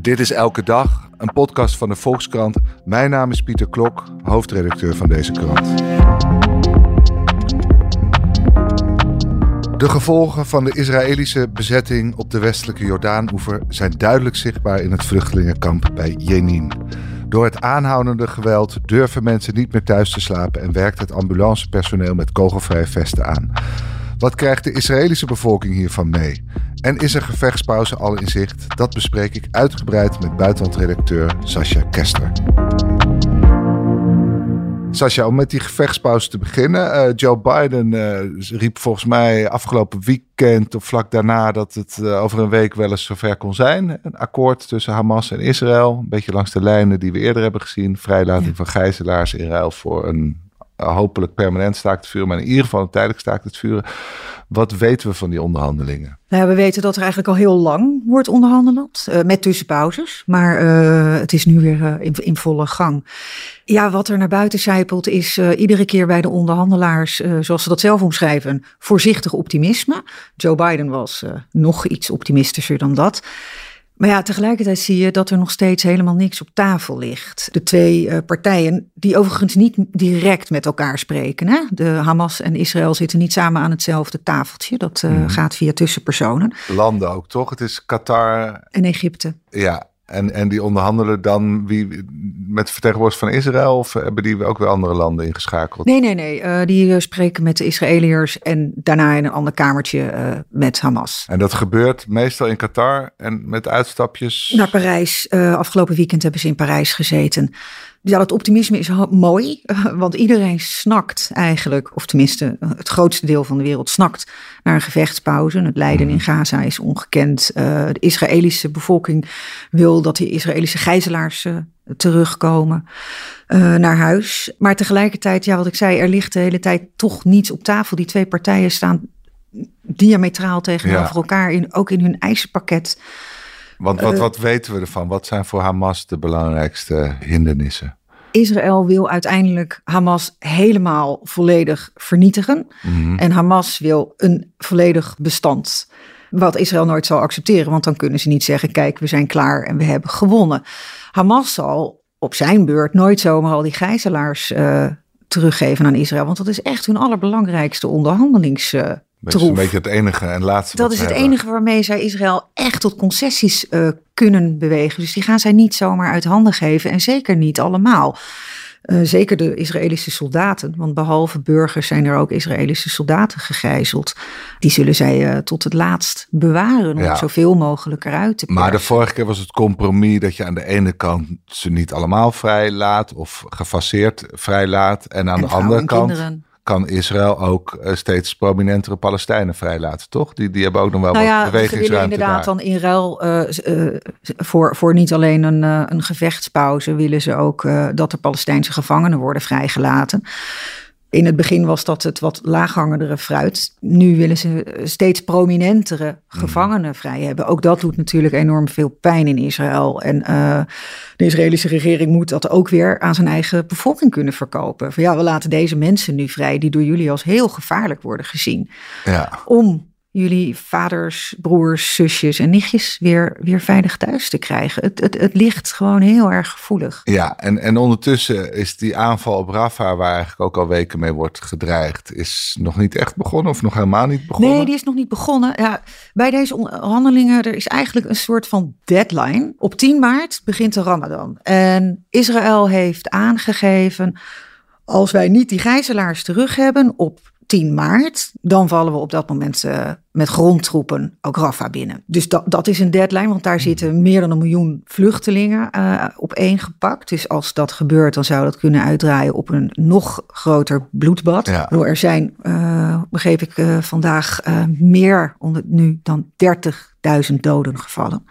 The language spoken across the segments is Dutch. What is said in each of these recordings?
Dit is Elke Dag, een podcast van de Volkskrant. Mijn naam is Pieter Klok, hoofdredacteur van deze krant. De gevolgen van de Israëlische bezetting op de westelijke Jordaanoever zijn duidelijk zichtbaar in het vluchtelingenkamp bij Jenin. Door het aanhoudende geweld durven mensen niet meer thuis te slapen en werkt het ambulancepersoneel met kogelvrije vesten aan. Wat krijgt de Israëlische bevolking hiervan mee? En is er gevechtspauze al in zicht? Dat bespreek ik uitgebreid met buitenlandredacteur Sascha Kester. Sascha, om met die gevechtspauze te beginnen. Uh, Joe Biden uh, riep volgens mij afgelopen weekend of vlak daarna dat het uh, over een week wel eens zover kon zijn. Een akkoord tussen Hamas en Israël. Een beetje langs de lijnen die we eerder hebben gezien. Vrijlating ja. van gijzelaars in ruil voor een hopelijk permanent staakt het vuren, maar in ieder geval een tijdelijk staakt het vuren. Wat weten we van die onderhandelingen? Nou, we weten dat er eigenlijk al heel lang wordt onderhandeld, uh, met tussenpauzes. Maar uh, het is nu weer in, in, volle gang. Ja, wat er naar buiten zijpelt is iedere keer bij de onderhandelaars, zoals ze dat zelf omschrijven, voorzichtig optimisme. Joe Biden was nog iets optimistischer dan dat. Maar ja, tegelijkertijd zie je dat er nog steeds helemaal niks op tafel ligt. De twee uh, partijen, die overigens niet direct met elkaar spreken. Hè? De Hamas en Israël zitten niet samen aan hetzelfde tafeltje. Dat uh, mm. gaat via tussenpersonen. Landen ook, toch? Het is Qatar. En Egypte. Ja, en, en die onderhandelen dan wie, met vertegenwoordigers van Israël of hebben die ook weer andere landen ingeschakeld? Nee, nee, nee. Uh, die spreken met de Israëliërs en daarna in een ander kamertje uh, met Hamas. En dat gebeurt meestal in Qatar en met uitstapjes? Naar Parijs. Uh, afgelopen weekend hebben ze in Parijs gezeten. Ja, dat optimisme is mooi, want iedereen snakt eigenlijk, of tenminste het grootste deel van de wereld snakt naar een gevechtspauze. Het lijden in Gaza is ongekend. Uh, de Israëlische bevolking wil dat die Israëlische gijzelaars uh, terugkomen uh, naar huis. Maar tegelijkertijd, ja, wat ik zei, er ligt de hele tijd toch niets op tafel. Die twee partijen staan diametraal tegenover ja. elkaar, in, ook in hun eisenpakket. Want wat, wat weten we ervan? Wat zijn voor Hamas de belangrijkste hindernissen? Israël wil uiteindelijk Hamas helemaal volledig vernietigen. Mm -hmm. En Hamas wil een volledig bestand. Wat Israël nooit zal accepteren, want dan kunnen ze niet zeggen: kijk, we zijn klaar en we hebben gewonnen. Hamas zal op zijn beurt nooit zomaar al die gijzelaars uh, teruggeven aan Israël, want dat is echt hun allerbelangrijkste onderhandelings. Uh, dat is een beetje het enige en laatste. Dat is het hebben. enige waarmee zij Israël echt tot concessies uh, kunnen bewegen. Dus die gaan zij niet zomaar uit handen geven en zeker niet allemaal. Uh, zeker de Israëlische soldaten, want behalve burgers zijn er ook Israëlische soldaten gegijzeld. Die zullen zij uh, tot het laatst bewaren om ja. zoveel mogelijk eruit te persen. Maar de vorige keer was het compromis dat je aan de ene kant ze niet allemaal vrij laat of gefaseerd vrij laat. En aan en de andere kant kinderen kan Israël ook uh, steeds prominentere Palestijnen vrijlaten, toch? Die, die hebben ook nog wel nou ja, wat bewegingsruimte willen inderdaad daar. dan in ruil uh, uh, voor, voor niet alleen een, een gevechtspauze... willen ze ook dat de Palestijnse gevangenen worden vrijgelaten. In het begin was dat het wat laaghangendere fruit. Nu willen ze steeds prominentere gevangenen vrij hebben. Ook dat doet natuurlijk enorm veel pijn in Israël. En uh, de Israëlische regering moet dat ook weer aan zijn eigen bevolking kunnen verkopen. Van ja, we laten deze mensen nu vrij, die door jullie als heel gevaarlijk worden gezien. Ja. Om jullie vaders, broers, zusjes en nichtjes weer, weer veilig thuis te krijgen. Het, het, het ligt gewoon heel erg gevoelig. Ja, en, en ondertussen is die aanval op Rafah, waar eigenlijk ook al weken mee wordt gedreigd, is nog niet echt begonnen of nog helemaal niet begonnen? Nee, die is nog niet begonnen. Ja, bij deze onderhandelingen, er is eigenlijk een soort van deadline. Op 10 maart begint de Ramadan. En Israël heeft aangegeven, als wij niet die gijzelaars terug hebben op 10 maart, dan vallen we op dat moment uh, met grondtroepen ook Rafah binnen. Dus dat, dat is een deadline, want daar zitten meer dan een miljoen vluchtelingen uh, op één gepakt. Dus als dat gebeurt, dan zou dat kunnen uitdraaien op een nog groter bloedbad. Ja. Er zijn, uh, begreep ik vandaag, meer onder nu dan 30.000 doden gevallen.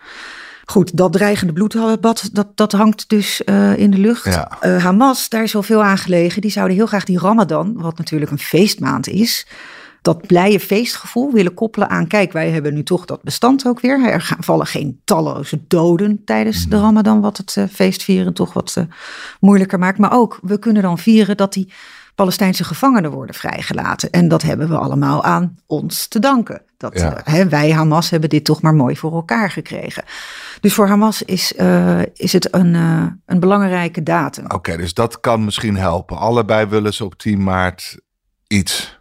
Goed, dat dreigende bloedbad, dat, dat hangt dus uh, in de lucht. Ja. Uh, Hamas, daar is wel veel aan gelegen. Die zouden heel graag die Ramadan, wat natuurlijk een feestmaand is, dat blije feestgevoel willen koppelen aan. Kijk, wij hebben nu toch dat bestand ook weer. Er gaan, vallen geen talloze doden tijdens de Ramadan, wat het uh, feestvieren toch wat moeilijker maakt. Maar ook, we kunnen dan vieren dat die Palestijnse gevangenen worden vrijgelaten. En dat hebben we allemaal aan ons te danken. Dat, Ja. eh, hè, wij, Hamas, hebben dit toch maar mooi voor elkaar gekregen. Dus voor Hamas is, eh, is het een, eh, een belangrijke datum. Oké, dus dat kan misschien helpen. Allebei willen ze op 10 maart iets.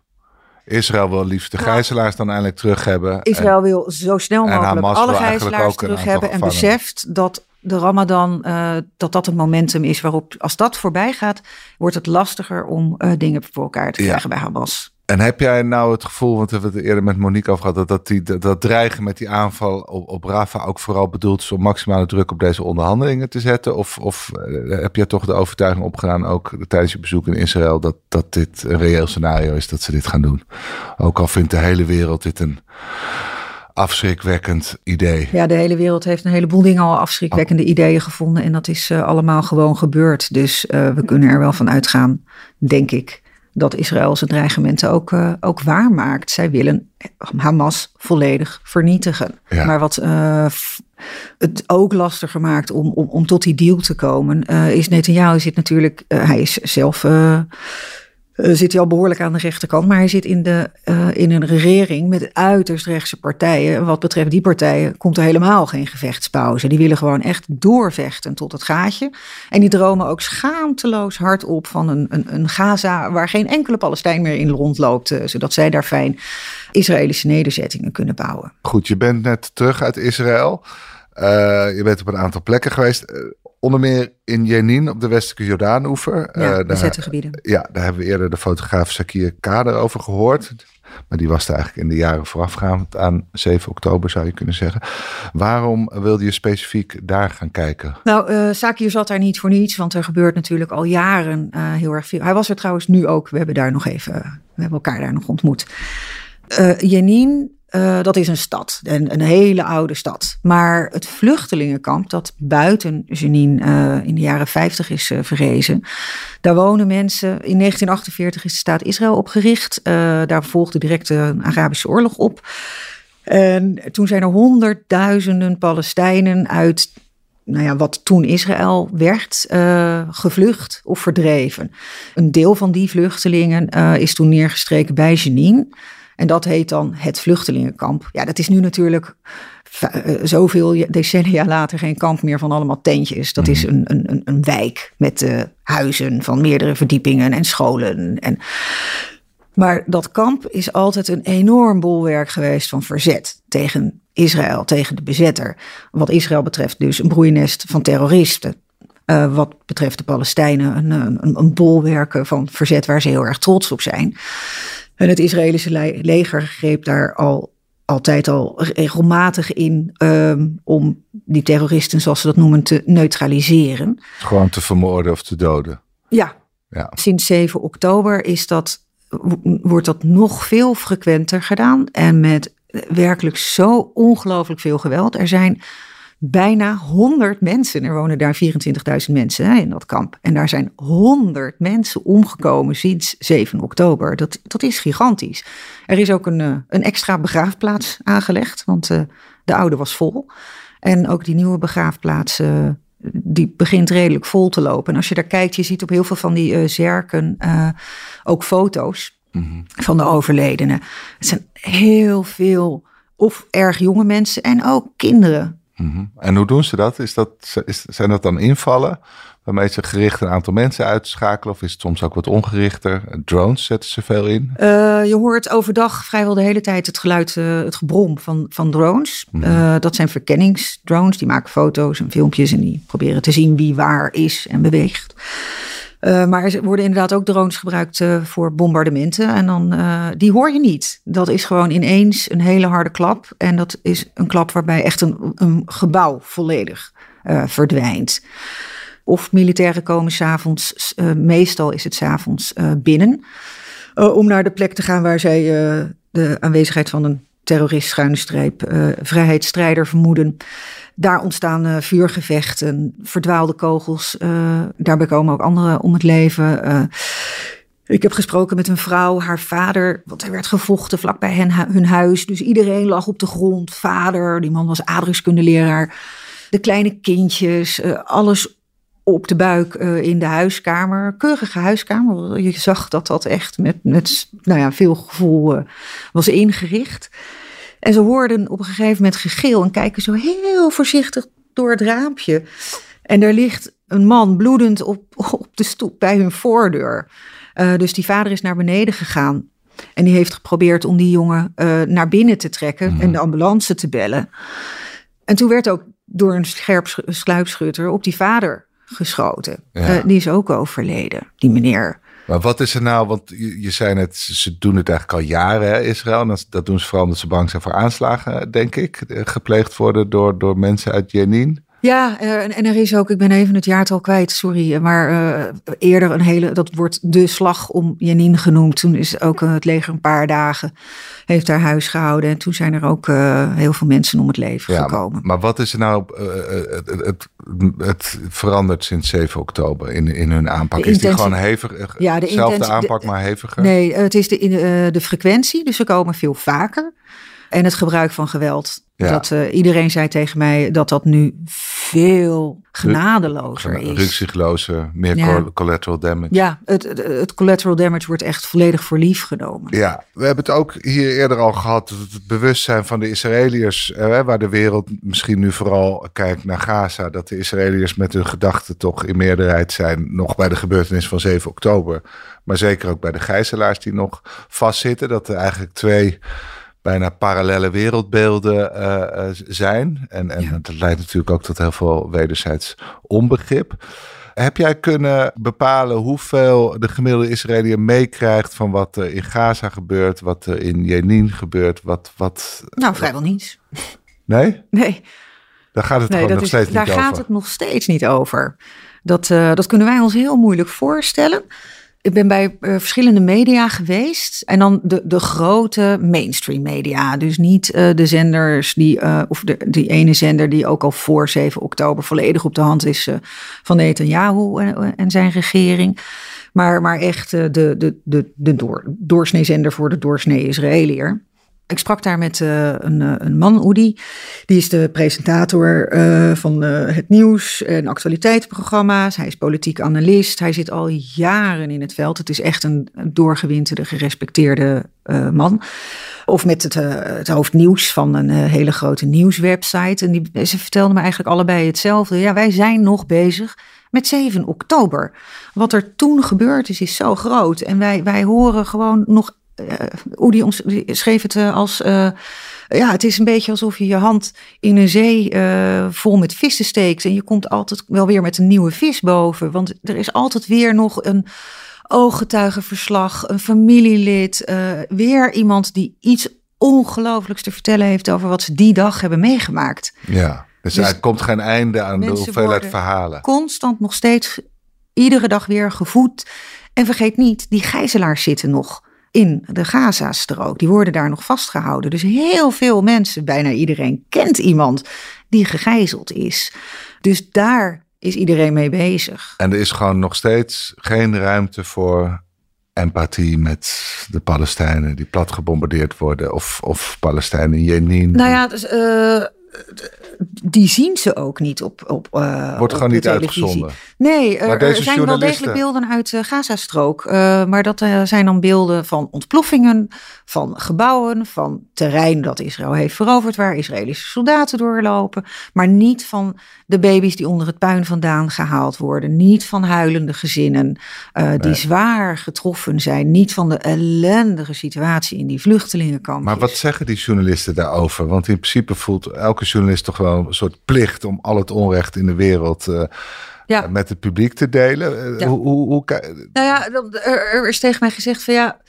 Israël wil liefst de gijzelaars dan eindelijk terug hebben. Israël wil zo snel mogelijk alle gijzelaars terug hebben. En beseft dat de Ramadan, eh, dat dat een momentum is waarop, als dat voorbij gaat, wordt het lastiger om eh, dingen voor elkaar te Ja. krijgen bij Hamas. En heb jij nou het gevoel, want we hebben het eerder met Monique over gehad, dat, dat, die, dat, dat dreigen met die aanval op, op Rafa ook vooral bedoeld is om maximale druk op deze onderhandelingen te zetten? Of, of eh, heb jij toch de overtuiging opgedaan, ook tijdens je bezoek in Israël, dat, dat dit een reëel scenario is dat ze dit gaan doen? Ook al vindt de hele wereld dit een afschrikwekkend idee. Ja, de hele wereld heeft een heleboel dingen al afschrikwekkende ideeën gevonden. En dat is eh, allemaal gewoon gebeurd. Dus eh, we kunnen er wel van uitgaan, denk ik, dat Israël zijn dreigementen ook, eh, ook waarmaakt. Zij willen Hamas volledig vernietigen. Ja. Maar wat het ook lastiger maakt om, om, om tot die deal te komen, is Netanyahu zit natuurlijk, hij is zelf. Eh, zit hij al behoorlijk aan de rechterkant. Maar hij zit in, de, eh, in een regering met uiterst rechtse partijen. En wat betreft die partijen komt er helemaal geen gevechtspauze. Die willen gewoon echt doorvechten tot het gaatje. En die dromen ook schaamteloos hard op van een, een, een Gaza waar geen enkele Palestijn meer in rondloopt. eh, zodat zij daar fijn Israëlische nederzettingen kunnen bouwen. Goed, je bent net terug uit Israël. Je bent op een aantal plekken geweest. Eh, onder meer in Jenin op de westelijke Jordaanoever. Eh, Ja, daar- bezette gebieden. Ja, daar hebben we eerder de fotograaf Sakir Kader over gehoord. Maar die was er eigenlijk in de jaren voorafgaand aan 7 oktober, zou je kunnen zeggen. Waarom wilde je specifiek daar gaan kijken? Nou, eh Sakir zat daar niet voor niets, want er gebeurt natuurlijk al jaren eh, heel erg veel. Hij was er trouwens nu ook. We hebben daar nog even, we hebben elkaar daar nog ontmoet. Eh Jenin, eh, dat is een stad, een, een hele oude stad. Maar het vluchtelingenkamp dat buiten Jenin eh, in de jaren 50 is eh, verrezen, daar wonen mensen. In 1948 is de staat Israël opgericht. Daar volgde direct een Arabische oorlog op. En toen zijn er honderdduizenden Palestijnen uit nou ja, wat toen Israël werd, gevlucht of verdreven. Een deel van die vluchtelingen is toen neergestreken bij Jenin. En dat heet dan het vluchtelingenkamp. Ja, dat is nu natuurlijk eh, zoveel decennia later geen kamp meer van allemaal tentjes. Dat is een, een, een, een wijk met eh, huizen van meerdere verdiepingen en scholen. En maar dat kamp is altijd een enorm bolwerk geweest van verzet tegen Israël, tegen de bezetter. Wat Israël betreft dus een broeinest van terroristen. Uh, wat betreft de Palestijnen een, een, een bolwerk van verzet waar ze heel erg trots op zijn. En het Israëlische le leger greep daar al altijd al regelmatig in um, om die terroristen, zoals ze dat noemen, te neutraliseren. Gewoon te vermoorden of te doden. Ja. ja. Sinds 7 oktober is dat wordt dat nog veel frequenter gedaan en met werkelijk zo ongelooflijk veel geweld. Er zijn bijna 100 mensen, er wonen daar 24.000 mensen hè, in dat kamp. En daar zijn 100 mensen omgekomen sinds 7 oktober. Dat, dat is gigantisch. Er is ook een, een extra begraafplaats aangelegd, want uh, de oude was vol. En ook die nieuwe begraafplaats uh, die begint redelijk vol te lopen. En als je daar kijkt, je ziet op heel veel van die uh, zerken ook foto's mm -hmm. van de overledenen. Het zijn heel veel of erg jonge mensen en ook kinderen. Mm -hmm. En hoe doen ze dat? Is dat is, zijn dat dan invallen waarmee ze gericht een aantal mensen uitschakelen? Of is het soms ook wat ongerichter? Drones zetten ze veel in? Uh, je hoort overdag vrijwel de hele tijd het geluid, uh, het gebrom van, van drones. Mm -hmm. uh, dat zijn verkenningsdrones. Die maken foto's en filmpjes en die proberen te zien wie waar is en beweegt. Uh, maar er worden inderdaad ook drones gebruikt uh, voor bombardementen. En dan, uh, die hoor je niet. Dat is gewoon ineens een hele harde klap. En dat is een klap waarbij echt een, een gebouw volledig verdwijnt. Of militairen komen s'avonds, meestal is het s'avonds binnen. om naar de plek te gaan waar zij de aanwezigheid van een terrorist, schuine streep, vrijheidsstrijder vermoeden. Daar ontstaan uh, vuurgevechten, verdwaalde kogels. Uh, daarbij komen ook anderen om het leven. Uh, ik heb gesproken met een vrouw, haar vader, want er werd gevochten vlakbij hen, hun huis. Dus iedereen lag op de grond. Vader, die man was aardrijkskundeleraar. De kleine kindjes, alles op de buik in de huiskamer. Keurige huiskamer. Je zag dat dat echt met, met nou ja, veel gevoel was ingericht. En ze hoorden op een gegeven moment gegil en kijken zo heel voorzichtig door het raampje. En daar ligt een man bloedend op, op de stoep bij hun voordeur. Uh, dus die vader is naar beneden gegaan. En die heeft geprobeerd om die jongen uh, naar binnen te trekken Mhm. en de ambulance te bellen. En toen werd ook door een scherp sch- sluipschutter op die vader geschoten. Ja. Eh, die is ook overleden, die meneer. Maar wat is er nou, want je, je zei net, ze doen het eigenlijk al jaren, hè, Israël. En dat, dat doen ze vooral omdat ze bang zijn voor aanslagen, denk ik. eh, Gepleegd worden door, door mensen uit Jenin. Ja, eh, en, en er is ook, ik ben even het jaartal kwijt, sorry, eh, maar eh, eerder een hele, dat wordt de slag om Jenin genoemd. Toen is ook het leger een paar dagen, heeft daar huis gehouden. En toen zijn er ook heel veel mensen om het leven Ja, gekomen. maar wat is er nou, het, het, het, verandert sinds 7 oktober in, in hun aanpak? De is die gewoon hevig, Ja, de zelfde aanpak, de- maar heviger? Nee, het is de, de frequentie, dus ze komen veel vaker. En het gebruik van geweld. Ja. Dat, eh, iedereen zei tegen mij dat dat nu veel genadelozer is. Rukzichtloze, meer Ja. col- collateral damage. Ja, het, het, het collateral damage wordt echt volledig voor lief genomen. Ja, we hebben het ook hier eerder al gehad. Het bewustzijn van de Israëliërs, eh, waar de wereld misschien nu vooral kijkt naar Gaza. Dat de Israëliërs met hun gedachten toch in meerderheid zijn. Nog bij de gebeurtenis van 7 oktober. Maar zeker ook bij de gijzelaars die nog vastzitten. Dat er eigenlijk twee bijna parallele wereldbeelden eh, eh, zijn. En, en Ja. dat leidt natuurlijk ook tot heel veel wederzijds onbegrip. Heb jij kunnen bepalen hoeveel de gemiddelde Israëliër meekrijgt van wat er in Gaza gebeurt, wat er in Jenin gebeurt, wat, wat... Nou, vrijwel niets. Nee? Nee, Daar gaat het nee gewoon nog is, steeds daar niet gaat over. het nog steeds niet over. Dat, eh, dat kunnen wij ons heel moeilijk voorstellen. Ik ben bij eh, verschillende media geweest. En dan de, de grote mainstream media. Dus niet eh, de zenders die, eh, of de, die ene zender die ook al voor 7 oktober volledig op de hand is van Netanyahu en, en zijn regering. Maar, maar echt de, de, de, de door, doorsneezender voor de doorsnee Israëliër. Ik sprak daar met eh, een, eh, een man, Oedi. Die is de presentator eh, van het nieuws en actualiteitsprogramma's. Hij is politiek analist. Hij zit al jaren in het veld. Het is echt een doorgewinterde, gerespecteerde man. Of met het, het hoofdnieuws van een hele grote nieuwswebsite. En die, ze vertelden me eigenlijk allebei hetzelfde. Ja, wij zijn nog bezig met 7 oktober. Wat er toen gebeurd is, is zo groot. En wij, wij horen gewoon nog Oedi ons die schreef het uh, als. Uh, ja, het is een beetje alsof je je hand in een zee uh, vol met vissen steekt. En je komt altijd wel weer met een nieuwe vis boven. Want er is altijd weer nog een ooggetuigenverslag, een familielid. uh, weer iemand die iets ongelooflijks te vertellen heeft over wat ze die dag hebben meegemaakt. Ja, dus, dus er komt geen einde aan de hoeveelheid verhalen. Constant nog steeds, iedere dag weer gevoed. En vergeet niet, die gijzelaars zitten nog in de Gaza-strook. Die worden daar nog vastgehouden. Dus heel veel mensen, bijna iedereen, kent iemand die gegijzeld is. Dus daar is iedereen mee bezig. En er is gewoon nog steeds geen ruimte voor empathie met de Palestijnen die plat gebombardeerd worden. Of, of Palestijnen in Jenin. Nou ja, dus, uh, die zien ze ook niet op, op uh, Wordt gewoon niet televisie. uitgezonden. Nee, er, er zijn wel degelijk beelden uit de Gazastrook. Uh, maar dat uh, zijn dan beelden van ontploffingen, van gebouwen, van terrein dat Israël heeft veroverd, waar Israëlische soldaten doorlopen. Maar niet van de baby's die onder het puin vandaan gehaald worden. Niet van huilende gezinnen die zwaar getroffen zijn. Niet van de ellendige situatie in die vluchtelingenkampen. Maar wat zeggen die journalisten daarover? Want in principe voelt elke journalist toch wel een soort plicht om al het onrecht in de wereld uh, ja. met het publiek te delen. Ja. Hoe, hoe, hoe, nou ja, er, er, is tegen mij gezegd van ja,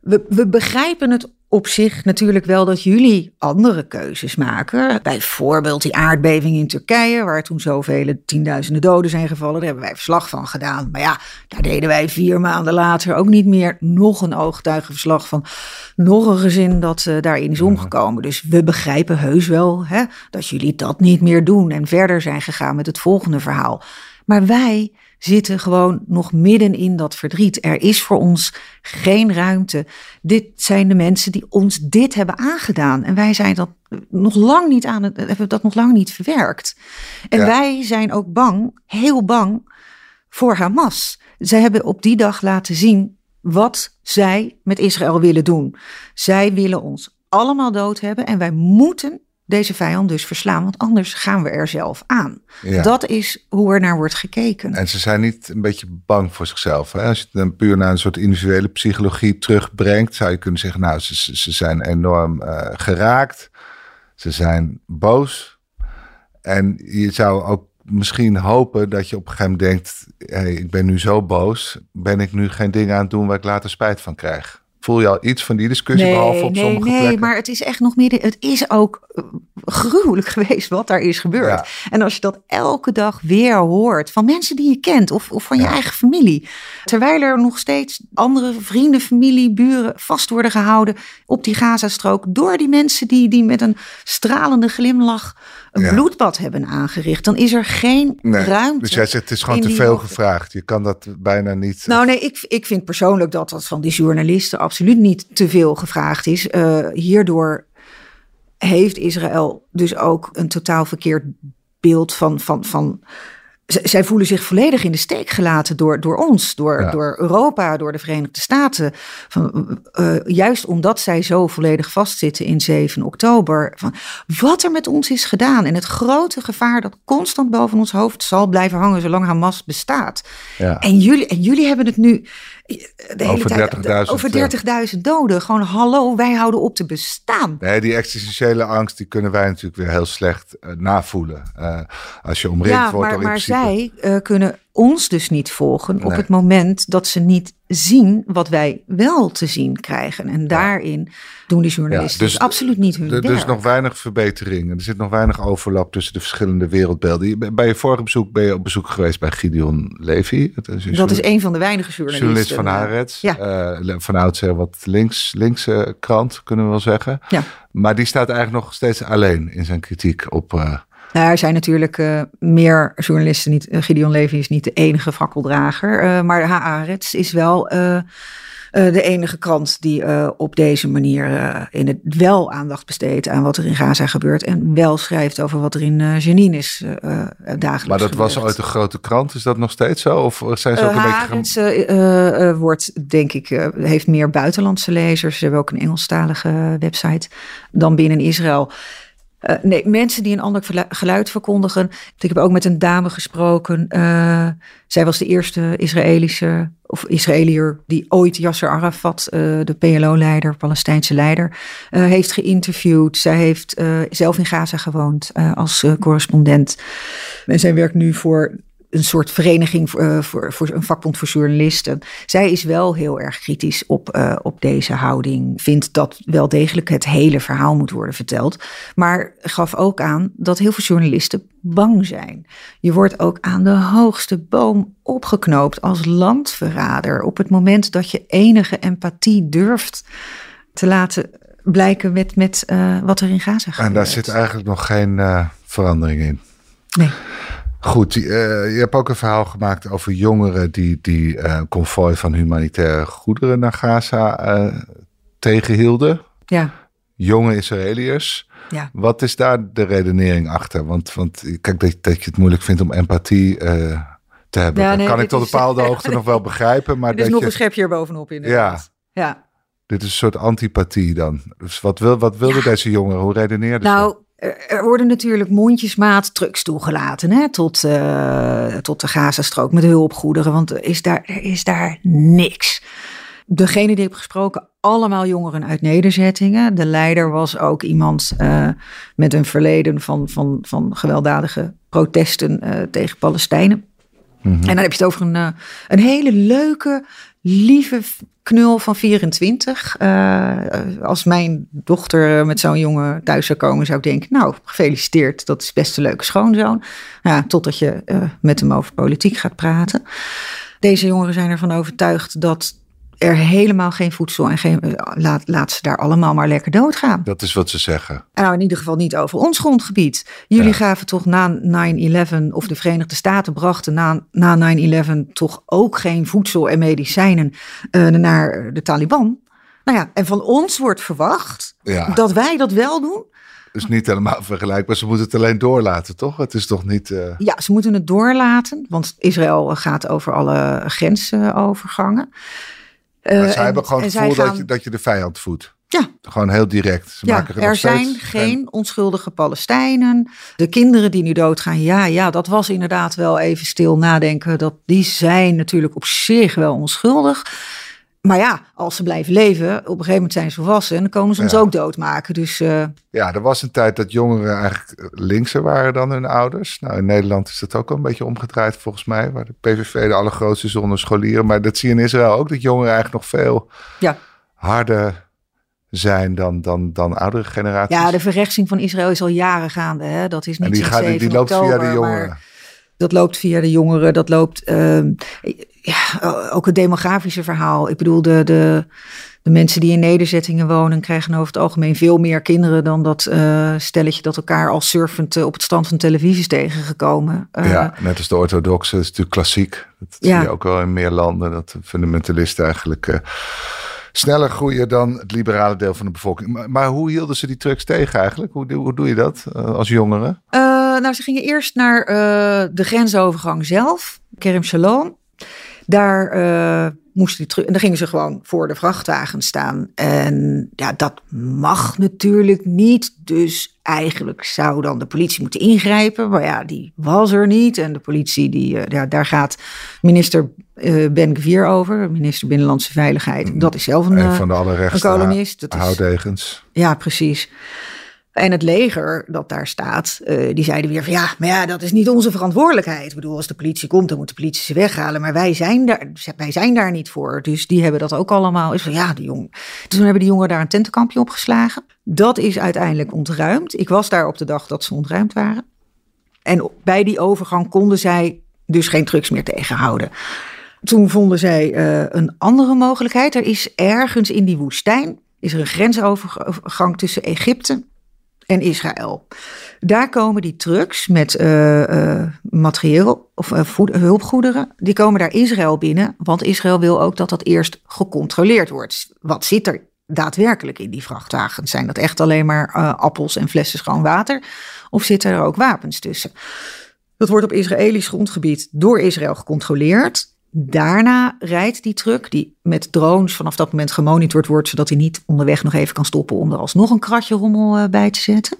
we, we begrijpen het op zich natuurlijk wel dat jullie andere keuzes maken. Bijvoorbeeld die aardbeving in Turkije, waar toen zoveel tienduizenden doden zijn gevallen. Daar hebben wij verslag van gedaan. Maar ja, daar deden wij vier maanden later ook niet meer nog een ooggetuigenverslag van nog een gezin dat uh, daarin is omgekomen. Dus we begrijpen heus wel hè, dat jullie dat niet meer doen en verder zijn gegaan met het volgende verhaal. Maar wij zitten gewoon nog midden in dat verdriet. Er is voor ons geen ruimte. Dit zijn de mensen die ons dit hebben aangedaan. En wij zijn dat nog lang niet aan het, hebben dat nog lang niet verwerkt. En wij zijn ook bang, heel bang voor Hamas. Zij hebben op die dag laten zien wat zij met Israël willen doen. Zij willen ons allemaal dood hebben en wij moeten deze vijand dus verslaan, want anders gaan we er zelf aan. Dat is hoe er naar wordt gekeken. En ze zijn niet een beetje bang voor zichzelf. Hè? Als je het dan puur naar een soort individuele psychologie terugbrengt, zou je kunnen zeggen, nou, ze, ze zijn enorm uh, geraakt. Ze zijn boos. En je zou ook misschien hopen dat je op een gegeven moment denkt: hey, ik ben nu zo boos, ben ik nu geen dingen aan het doen waar ik later spijt van krijg? Voel je al iets van die discussie, nee, behalve op nee, sommige nee, plekken? Nee, maar het is echt nog midden. Het is ook eh, gruwelijk geweest wat daar is gebeurd. En als je dat elke dag weer hoort van mensen die je kent of, of van je eigen familie. Terwijl er nog steeds andere vrienden, familie, buren vast worden gehouden op die Gazastrook. Door die mensen die, die met een stralende glimlach een bloedbad hebben aangericht. Dan is er geen ruimte. Dus jij zegt het is gewoon te veel gevraagd. Je kan dat bijna niet. Nou nee, ik, ik vind persoonlijk dat dat van die journalisten absoluut niet te veel gevraagd is. Uh, hierdoor heeft Israël dus ook een totaal verkeerd beeld van, van, van zij voelen zich volledig in de steek gelaten door, door ons, door, door Europa, door de Verenigde Staten. Van, uh, juist omdat zij zo volledig vastzitten in 7 oktober. Van wat er met ons is gedaan en het grote gevaar dat constant boven ons hoofd zal blijven hangen zolang Hamas bestaat. Ja. En, jullie, en jullie hebben het nu de hele tijd over 30.000 doden. Gewoon hallo, wij houden op te bestaan. Nee, die existentiële angst die kunnen wij natuurlijk weer heel slecht uh, navoelen. Uh, als je omringd ja, wordt. Maar, maar zij uh, kunnen ons dus niet volgen op het moment dat ze niet zien wat wij wel te zien krijgen. En daarin doen die journalisten dus, dus, absoluut niet hun werk. Er is nog weinig verbetering. Er zit nog weinig overlap tussen de verschillende wereldbeelden. Bij je vorige bezoek ben je op bezoek geweest bij Gideon Levy. Dat is, dat is een van de weinige journalisten. Journalist van Haaretz. Ja. Uh, van oudsher wat links, linkse krant, kunnen we wel zeggen. Ja. Maar die staat eigenlijk nog steeds alleen in zijn kritiek op... Uh, nou, er zijn natuurlijk uh, meer journalisten. Niet, uh, Gideon Levy is niet de enige fakkeldrager. Uh, maar Haaretz is wel de enige krant die op deze manier in het wel aandacht besteedt aan wat er in Gaza gebeurt. En wel schrijft over wat er in Jenin is dagelijks Maar dat was ooit een grote krant. Is dat nog steeds zo? Of zijn ze ook een Haaretz, beetje... wordt, denk ik, heeft meer buitenlandse lezers. Ze hebben ook een Engelstalige website dan binnen Israël. Uh, nee, mensen die een ander geluid verkondigen. Ik heb ook met een dame gesproken. Uh, zij was de eerste Israëlische of Israëliër die ooit Yasser Arafat, uh, de PLO-leider, Palestijnse leider, heeft geïnterviewd. Zij heeft zelf in Gaza gewoond als correspondent. En zij werkt nu voor een soort vereniging voor, uh, voor, voor, een vakbond voor journalisten. Zij is wel heel erg kritisch op, uh, op deze houding. Vindt dat wel degelijk het hele verhaal moet worden verteld. Maar gaf ook aan dat heel veel journalisten bang zijn. Je wordt ook aan de hoogste boom opgeknoopt als landverrader. Op het moment dat je enige empathie durft te laten blijken met, met uh, wat er in Gaza gebeurt. En daar zit eigenlijk nog geen verandering in. Nee. Goed, uh, je hebt ook een verhaal gemaakt over jongeren die, die uh, konvooi van humanitaire goederen naar Gaza uh, tegenhielden. Ja. Jonge Israëliërs. Ja. Wat is daar de redenering achter? Want, want kijk, dat, dat je het moeilijk vindt om empathie te hebben. Ja, nee, kan ik tot een bepaalde hoogte nog wel begrijpen. Maar er is nog je, een schepje erbovenop inderdaad. Ja. ja. Dit is een soort antipathie dan. Dus wat, wil, wat wilden ja. deze jongeren? Hoe redeneerden nou, ze? Er worden natuurlijk mondjesmaat trucks toegelaten hè, tot, uh, tot de Gazastrook met hulpgoederen, want er is daar, is daar niks. Degene die ik heb gesproken, allemaal jongeren uit nederzettingen. De leider was ook iemand uh, met een verleden van, van, van gewelddadige protesten uh, tegen Palestijnen. -hmm. En dan heb je het over een, een hele leuke, lieve knul van 24. Uh, als mijn dochter met zo'n jongen thuis zou komen, zou ik denken: Nou, gefeliciteerd, dat is best een leuke schoonzoon. Ja, totdat je uh, met hem over politiek gaat praten. Deze jongeren zijn ervan overtuigd dat er helemaal geen voedsel en geen, eh, laat, laat ze daar allemaal maar lekker doodgaan. Dat is wat ze zeggen. Nou, in ieder geval niet over ons grondgebied. Jullie gaven toch na 9-11, of de Verenigde Staten brachten na, na 9-11 toch ook geen voedsel en medicijnen uh, naar de Taliban. Nou ja, en van ons wordt verwacht dat wij dat wel doen. Dus niet helemaal vergelijkbaar. Ze moeten het alleen doorlaten, toch? Het is toch niet. Uh... Ja, ze moeten het doorlaten, want Israël gaat over alle grensovergangen. Maar zij hebben gewoon het gevoel dat, je, dat je de vijand voedt. Ja. Gewoon heel direct. Ze ja, maken er, er zijn geen onschuldige Palestijnen. De kinderen die nu doodgaan, ja, ja, dat was inderdaad wel even stil nadenken. Dat, die zijn natuurlijk op zich wel onschuldig. Maar ja, als ze blijven leven, op een gegeven moment zijn ze volwassen en dan komen ze ons ook doodmaken. Dus, uh... Ja, er was een tijd dat jongeren eigenlijk linkser waren dan hun ouders. Nou, in Nederland is dat ook al een beetje omgedraaid volgens mij, waar de PVV de allergrootste zonder scholieren. Maar dat zie je in Israël ook, dat jongeren eigenlijk nog veel ja. harder zijn dan, dan, dan oudere generaties. Ja, de verrechtsing van Israël is al jaren gaande. Hè? Dat is niet en die, gaat, die loopt via de jongeren. Dat loopt via de jongeren, dat loopt. Uh, ja, ook het demografische verhaal. Ik bedoel, de, de, de mensen die in nederzettingen wonen krijgen over het algemeen veel meer kinderen dan dat uh, stelletje dat elkaar al surfend uh, op het stand van televisie is tegengekomen. Uh, ja, net als de orthodoxe, dat is natuurlijk klassiek. Dat ja. zie je ook wel in meer landen, dat de fundamentalisten eigenlijk sneller groeien dan het liberale deel van de bevolking. Maar, maar hoe hielden ze die trucks tegen eigenlijk? Hoe, hoe doe je dat als jongeren? nou, ze gingen eerst naar de grensovergang zelf, Kerem Shalom. Daar uh, moesten die terug. En dan gingen ze gewoon voor de vrachtwagen staan. En ja, dat mag natuurlijk niet. Dus eigenlijk zou dan de politie moeten ingrijpen. Maar ja, die was er niet. En de politie, die, uh, ja, daar gaat minister uh, Ben Gvir over, minister Binnenlandse Veiligheid. Dat is zelf een, een van de allerrechtste. Dat is, Ja, precies. En het leger dat daar staat, uh, die zeiden weer van ja, maar ja, dat is niet onze verantwoordelijkheid. Ik bedoel, als de politie komt, dan moet de politie ze weghalen. Maar wij zijn daar, wij zijn daar niet voor. Dus die hebben dat ook allemaal. Is van ja, de jong. Dus toen hebben die jongen daar een tentenkampje opgeslagen. Dat is uiteindelijk ontruimd. Ik was daar op de dag dat ze ontruimd waren. En bij die overgang konden zij dus geen trucks meer tegenhouden. Toen vonden zij uh, een andere mogelijkheid. Er is ergens in die woestijn is er een grensovergang tussen Egypte en Israël. Daar komen die trucks met uh, materieel of uh, hulpgoederen, die komen daar Israël binnen, want Israël wil ook dat dat eerst gecontroleerd wordt. Wat zit er daadwerkelijk in die vrachtwagens? Zijn dat echt alleen maar appels en flessen schoon water? Of zitten er ook wapens tussen? Dat wordt op Israëlisch grondgebied door Israël gecontroleerd. Daarna rijdt die truck, die met drones vanaf dat moment gemonitord wordt, zodat hij niet onderweg nog even kan stoppen om er alsnog een kratje rommel eh, bij te zetten,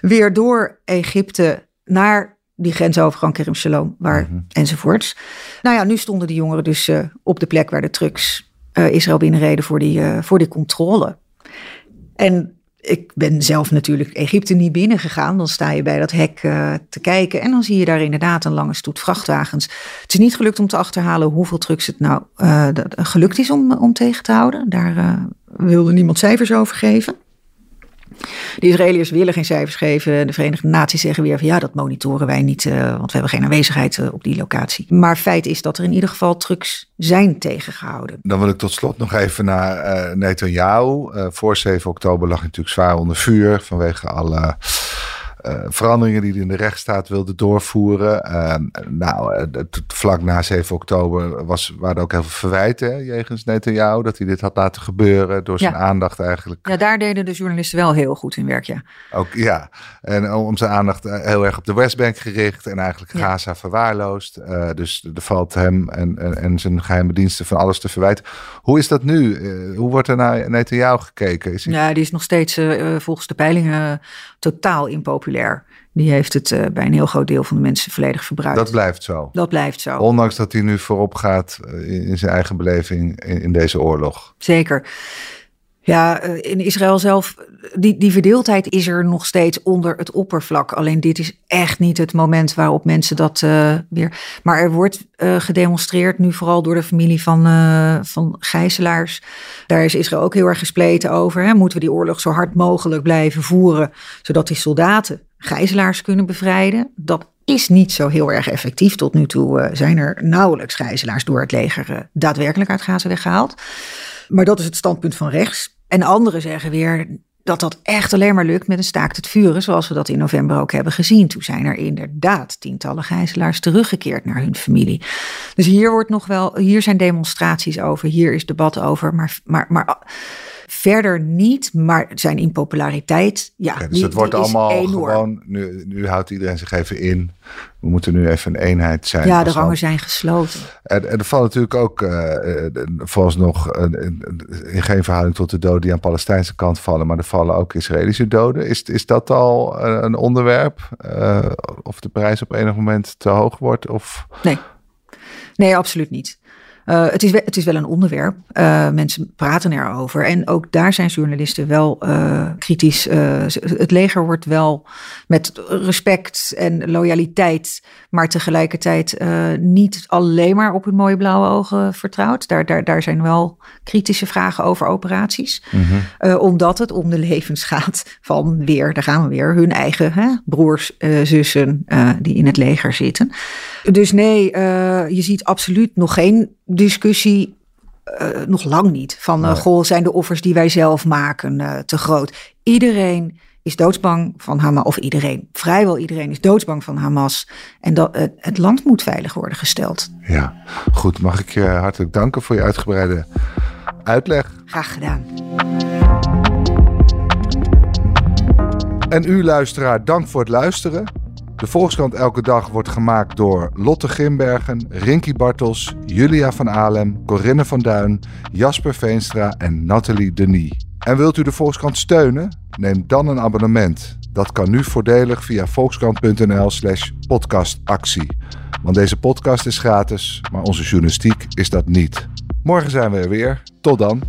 weer door Egypte naar die grensovergang Kerem Shalom, waar, mhm. enzovoorts. Nou ja, nu stonden die jongeren dus uh, op de plek waar de trucks uh, Israël binnenreden voor die, voor die controle. En ik ben zelf natuurlijk Egypte niet binnengegaan. Dan sta je bij dat hek uh, te kijken en dan zie je daar inderdaad een lange stoet vrachtwagens. Het is niet gelukt om te achterhalen hoeveel trucks het nou uh, gelukt is om, om tegen te houden. Daar uh, wilde niemand cijfers over geven. De Israëliërs willen geen cijfers geven. De Verenigde Naties zeggen weer van ja, dat monitoren wij niet, uh, want we hebben geen aanwezigheid uh, op die locatie. Maar feit is dat er in ieder geval trucks zijn tegengehouden. Dan wil ik tot slot nog even naar uh, Netanyahu. voor 7 oktober lag hij natuurlijk zwaar onder vuur vanwege alle veranderingen die hij in de rechtsstaat wilde doorvoeren. Uh, nou, uh, vlak na 7 oktober was, waren er ook heel veel verwijten jegens Netanyahu. Dat hij dit had laten gebeuren door zijn aandacht eigenlijk. Ja, daar deden de journalisten wel heel goed hun werk, ja. Ook, ja, en om zijn aandacht heel erg op de Westbank gericht en eigenlijk Gaza verwaarloosd. dus er valt hem en, en, en, zijn geheime diensten van alles te verwijten. Hoe is dat nu? hoe wordt er naar Netanyahu gekeken? Is hij... Ja, die is nog steeds volgens de peilingen totaal impopulair. Die heeft het uh, bij een heel groot deel van de mensen volledig verbruikt. Dat blijft zo. Dat blijft zo. Ondanks dat hij nu voorop gaat eh, in zijn eigen beleving in, in deze oorlog. Zeker. Ja, eh, in Israël zelf, die, die verdeeldheid is er nog steeds onder het oppervlak. Alleen dit is echt niet het moment waarop mensen dat uh, weer. Maar er wordt uh, gedemonstreerd, nu vooral door de familie van, van gijzelaars. Daar is Israël ook heel erg gespleten over. Hè? Moeten we die oorlog zo hard mogelijk blijven voeren, zodat die soldaten gijzelaars kunnen bevrijden? Dat is niet zo heel erg effectief. Tot nu toe zijn er nauwelijks gijzelaars door het leger daadwerkelijk uit Gaza weggehaald. Maar dat is het standpunt van rechts. En anderen zeggen weer dat dat echt alleen maar lukt met een staakt het vuren, zoals we dat in november ook hebben gezien. Toen zijn er inderdaad tientallen gijzelaars teruggekeerd naar hun familie. Dus hier wordt nog wel, hier zijn demonstraties over, hier is debat over, maar, maar, maar verder niet, maar zijn impopulariteit, ja. dus het wordt allemaal gewoon, nu, nu houdt iedereen zich even in. We moeten nu even een eenheid zijn. Ja, de rangen zijn gesloten. En, en er valt natuurlijk ook, uh, volgens nog, uh, in geen verhouding tot de doden die aan de Palestijnse kant vallen, maar er vallen ook Israëlische doden. Is, is dat al een onderwerp? of de prijs op enig moment te hoog wordt? Of... Nee. Nee, absoluut niet. Uh, het, is, het is wel een onderwerp. Uh, mensen praten erover. En ook daar zijn journalisten wel uh, kritisch. het leger wordt wel met respect en loyaliteit, maar tegelijkertijd niet alleen maar op hun mooie blauwe ogen vertrouwd. Daar, daar, daar zijn wel kritische vragen over operaties. Mm -hmm. omdat het om de levens gaat van weer, daar gaan we weer, hun eigen hè, broers, zussen die in het leger zitten. Dus nee, je ziet absoluut nog geen discussie uh, nog lang niet. Van, uh, goh, zijn de offers die wij zelf maken te groot? Iedereen is doodsbang van Hamas, of iedereen, vrijwel iedereen is doodsbang van Hamas. En dat, het land moet veilig worden gesteld. Ja, goed. Mag ik je hartelijk danken voor je uitgebreide uitleg. Graag gedaan. En u luisteraar, dank voor het luisteren. De Volkskrant Elke Dag wordt gemaakt door Lotte Grimbergen, Rinky Bartels, Julia van Alem, Corinne van Duin, Jasper Veenstra en Nathalie Denis. En wilt u de Volkskrant steunen? Neem dan een abonnement. Dat kan nu voordelig via volkskrant.nl slash podcastactie. Want deze podcast is gratis, maar onze journalistiek is dat niet. Morgen zijn we er weer. Tot dan.